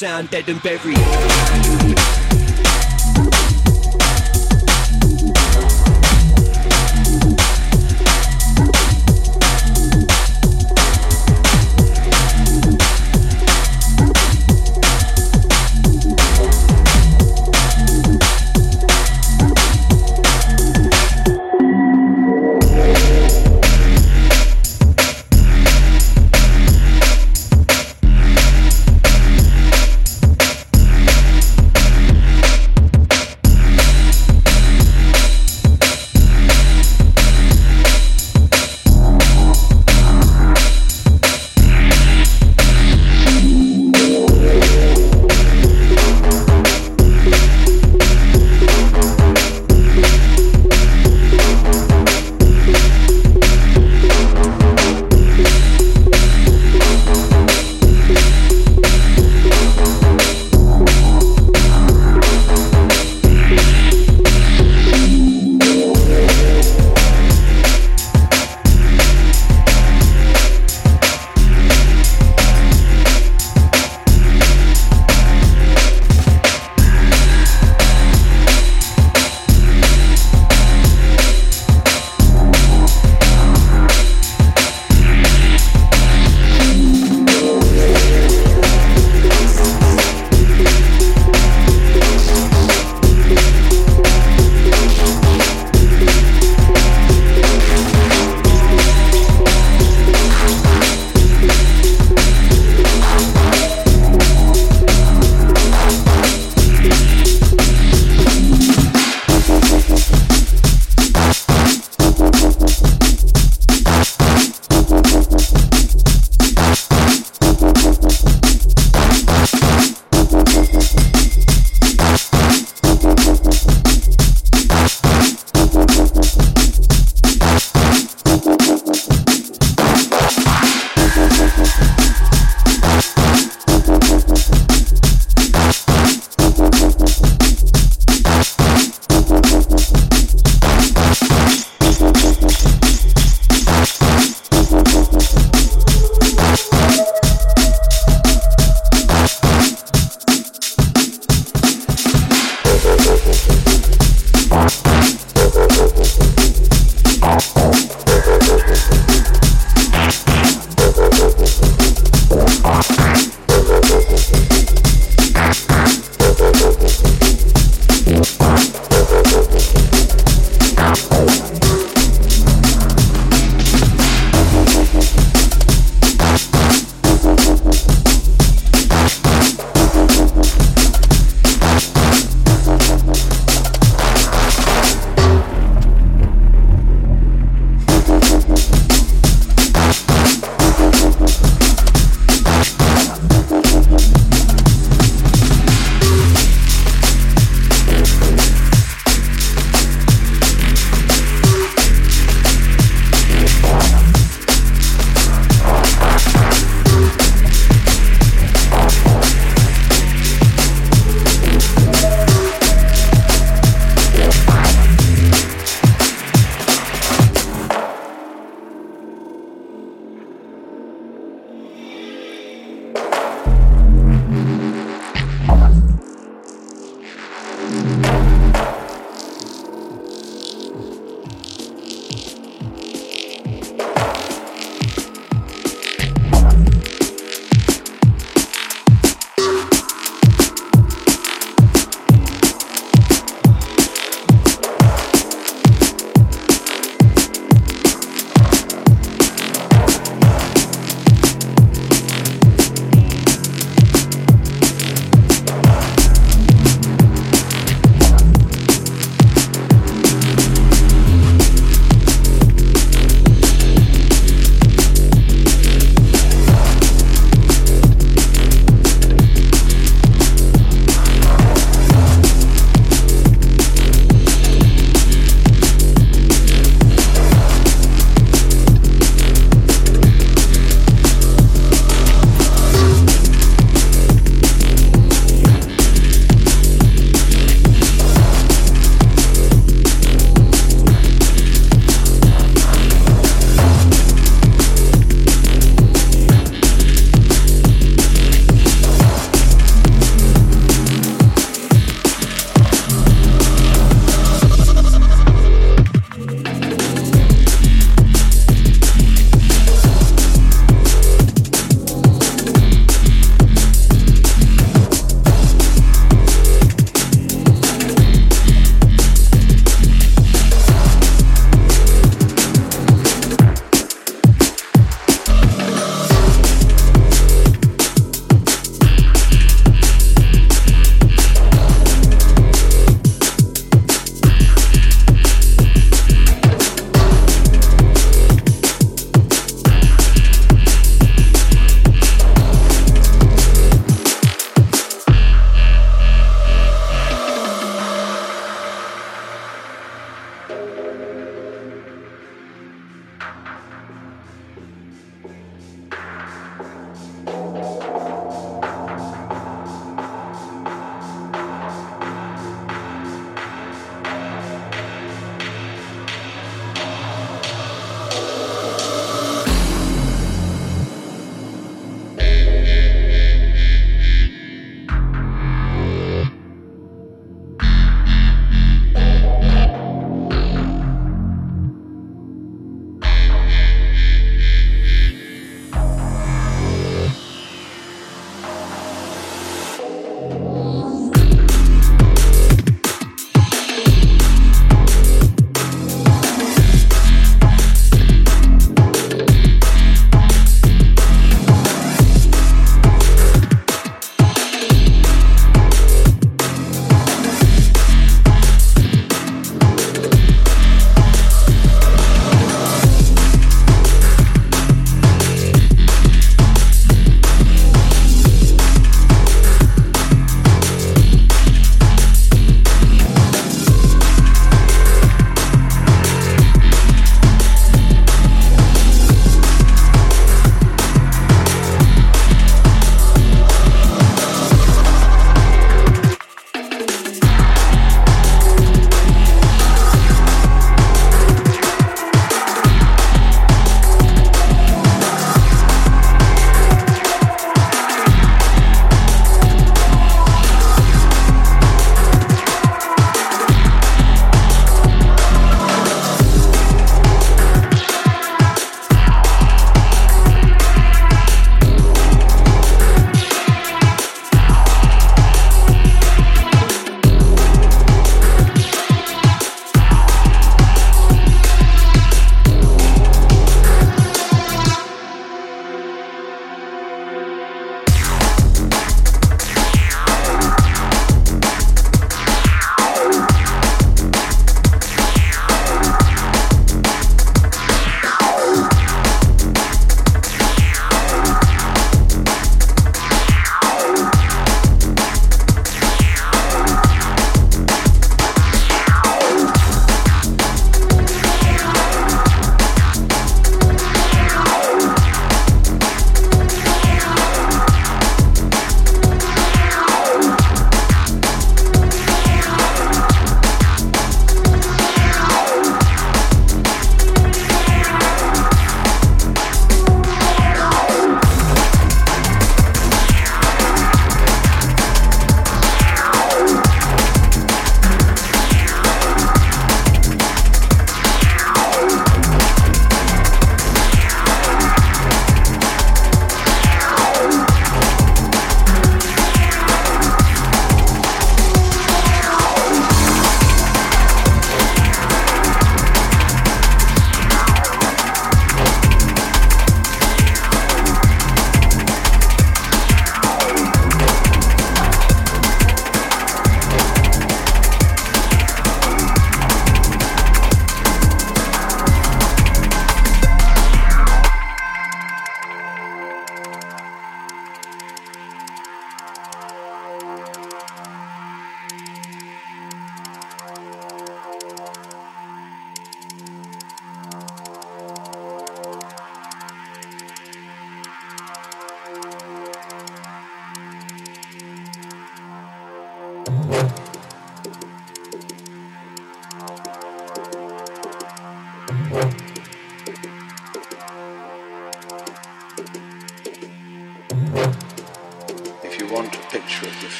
dead and buried.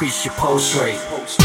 Increase your pulse rate.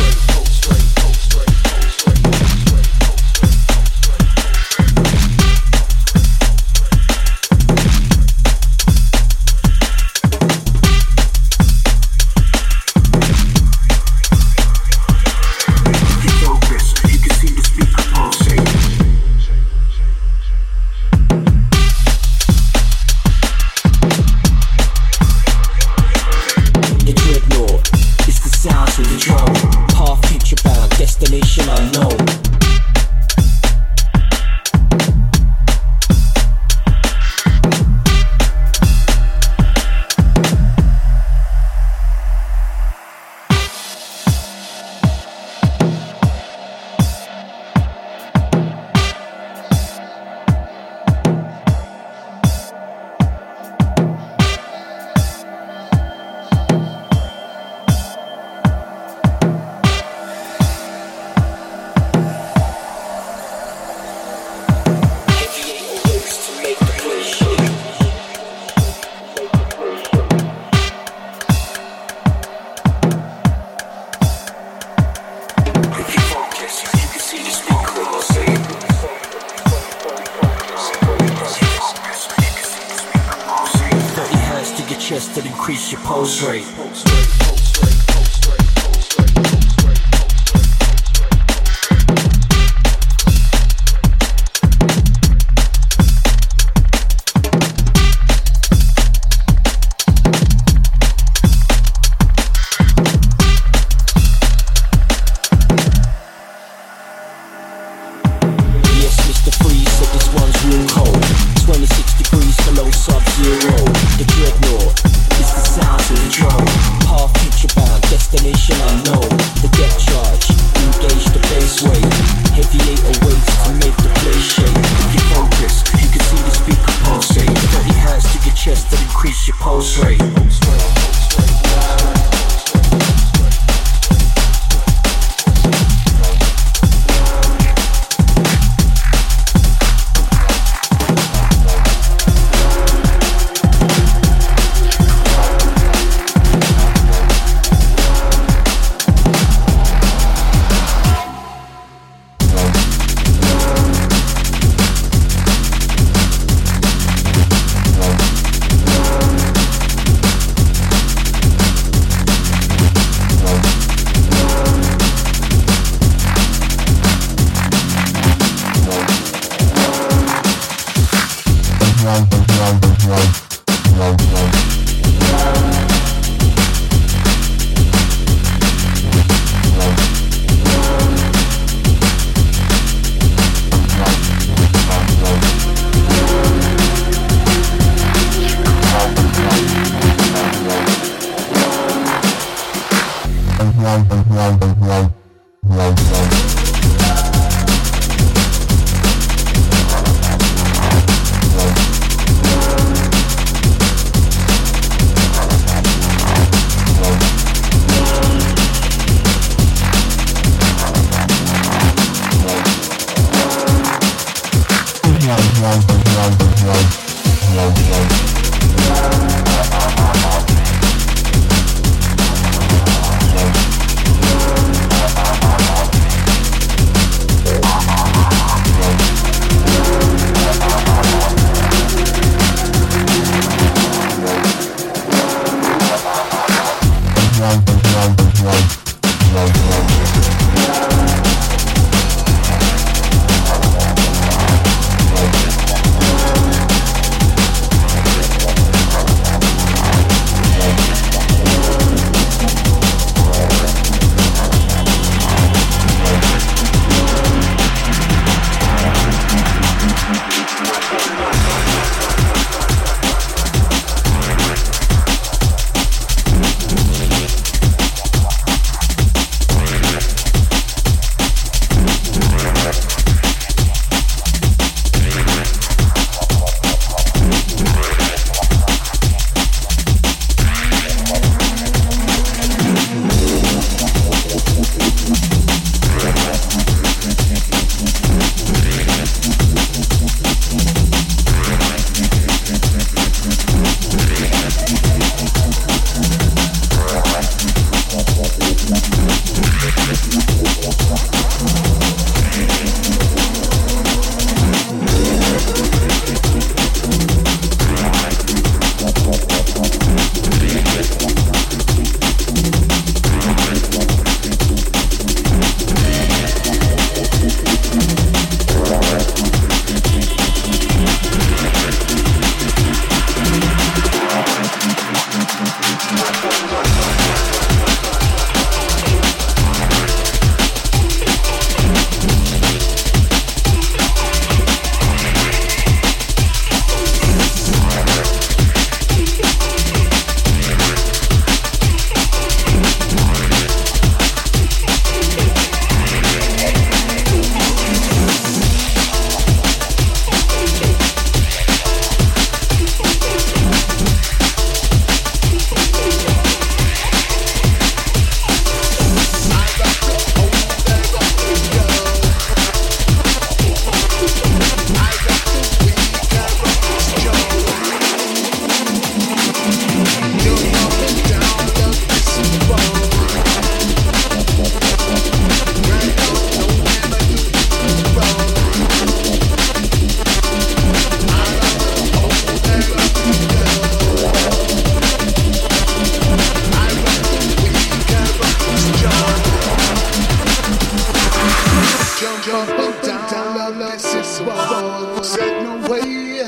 Wrong. Said no way,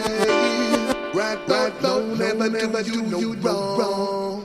right, right, never, never do you wrong.